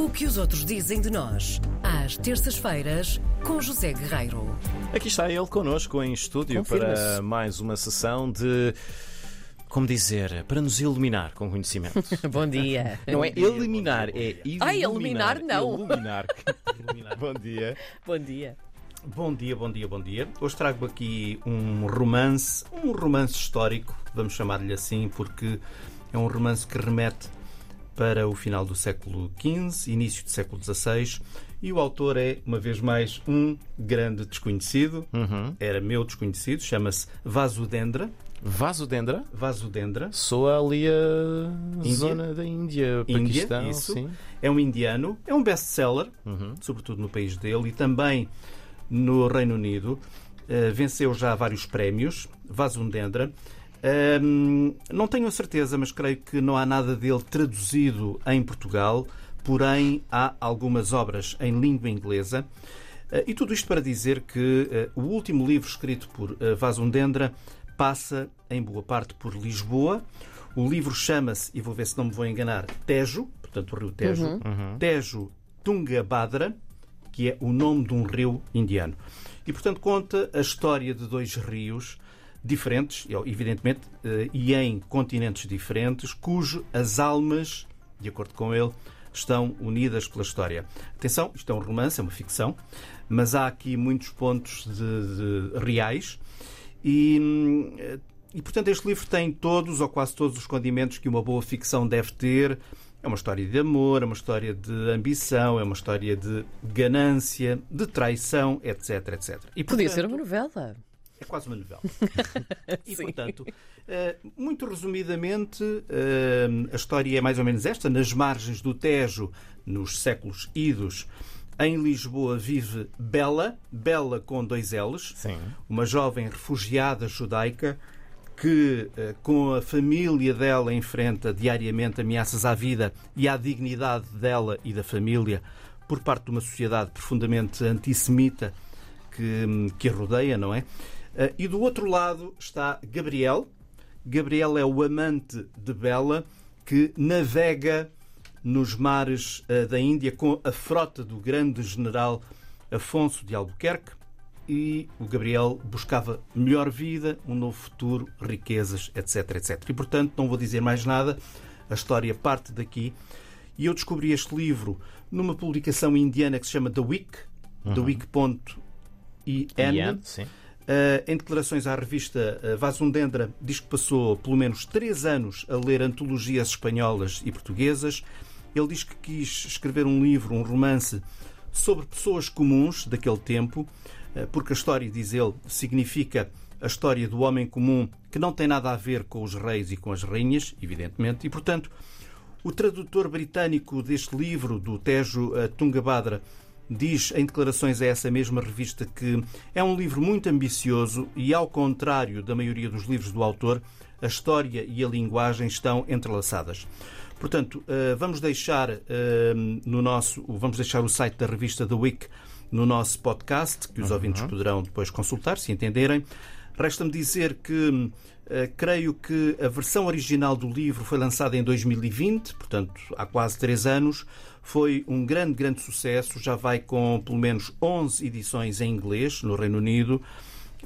O que os outros dizem de nós, às terças-feiras, com José Guerreiro. Aqui está ele connosco em estúdio para mais uma sessão de. Como dizer? Para nos iluminar com conhecimento. Bom dia. Não é eliminar, é iluminar. Ai, eliminar, não. Iluminar. Bom dia. Bom dia. Bom dia, bom dia, bom dia. Hoje trago aqui um romance, um romance histórico, vamos chamar-lhe assim, porque é um romance que remete para o final do século XV, início do século XVI, e o autor é, uma vez mais, um grande desconhecido. Uhum. Era meu desconhecido, chama-se Vasudendra. Vasudendra. Vasudendra. Soa ali a Índia. zona da Índia, Índia, Paquistão. isso. Sim. É um indiano, é um best-seller, Uhum. sobretudo no país dele e também no Reino Unido. Uh, venceu já vários prémios, Vasundendra. Um, não tenho a certeza, mas creio que não há nada dele traduzido em Portugal, porém há algumas obras em língua inglesa. Uh, e tudo isto para dizer que uh, o último livro escrito por uh, Vasundendra passa, em boa parte, por Lisboa. O livro chama-se, e vou ver se não me vou enganar, Tejo, portanto o rio Tejo, Tejo Tungabhadra, que é o nome de um rio indiano. E, portanto, conta a história de dois rios diferentes, evidentemente, eh, e em continentes diferentes, cujo as almas, de acordo com ele, estão unidas pela história. Atenção, isto é um romance, é uma ficção, mas há aqui muitos pontos de, de reais e, eh, e, portanto, este livro tem todos ou quase todos os condimentos que uma boa ficção deve ter. É uma história de amor, é uma história de ambição, é uma história de ganância, de traição, etc, etc. E, Podia portanto, ser uma novela. É quase uma novela. e, portanto, eh, muito resumidamente, eh, a história é mais ou menos esta. Nas margens do Tejo, nos séculos idos, em Lisboa vive Bela, Bela com dois L's, Sim. uma jovem refugiada judaica que, eh, com a família dela, enfrenta diariamente ameaças à vida e à dignidade dela e da família por parte de uma sociedade profundamente antissemita que, que a rodeia, não é? Eh, E do outro lado está Gabriel. Gabriel é o amante de Bela que navega nos mares eh, da Índia com a frota do grande general Afonso de Albuquerque e o Gabriel buscava melhor vida, um novo futuro, riquezas, etc, etc. E portanto, não vou dizer mais nada, a história parte daqui. E eu descobri este livro numa publicação indiana que se chama The Week, TheWeek.in. Ian, sim. Uh, em declarações à revista uh, Vasundendra, diz que passou pelo menos três anos a ler antologias espanholas e portuguesas. Ele diz que quis escrever um livro, um romance, sobre pessoas comuns daquele tempo, uh, porque a história, diz ele, significa a história do homem comum que não tem nada a ver com os reis e com as rainhas, evidentemente, e portanto. O tradutor britânico deste livro, do Tejo Tungabhadra, diz em declarações a essa mesma revista que é um livro muito ambicioso e, ao contrário da maioria dos livros do autor, a história e a linguagem estão entrelaçadas. Portanto, eh, vamos deixar eh, no nosso, vamos deixar o site da revista The Week no nosso podcast, que os ouvintes poderão depois consultar, se entenderem. Resta-me dizer que eh, creio que a versão original do livro foi lançada em 2020, portanto há quase três anos. Foi um grande, grande sucesso. Já vai com pelo menos 11 edições em inglês no Reino Unido.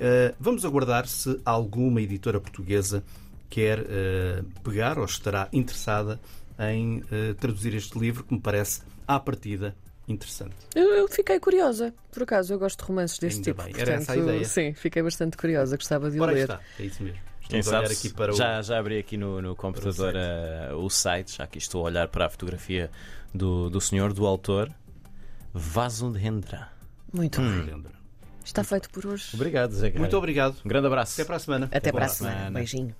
Eh, vamos aguardar se alguma editora portuguesa quer eh, pegar ou estará interessada em traduzir este livro, que me parece, à partida, interessante. Eu, eu fiquei curiosa, por acaso, eu gosto de romances deste Ainda tipo. bem, era essa a portanto, ideia. Sim, fiquei bastante curiosa, gostava de o Ora ler. está, é isso mesmo. Quem sabe para o... já, já abri aqui no, no computador site. eh, o site, já que estou a olhar para a fotografia do, do senhor, do autor, Vasundhendra. Muito bem. Lembra. Está feito por hoje. Obrigado, Zé. Muito obrigado. Um grande abraço. Até para a semana. Até Boa para a semana. semana. Beijinho.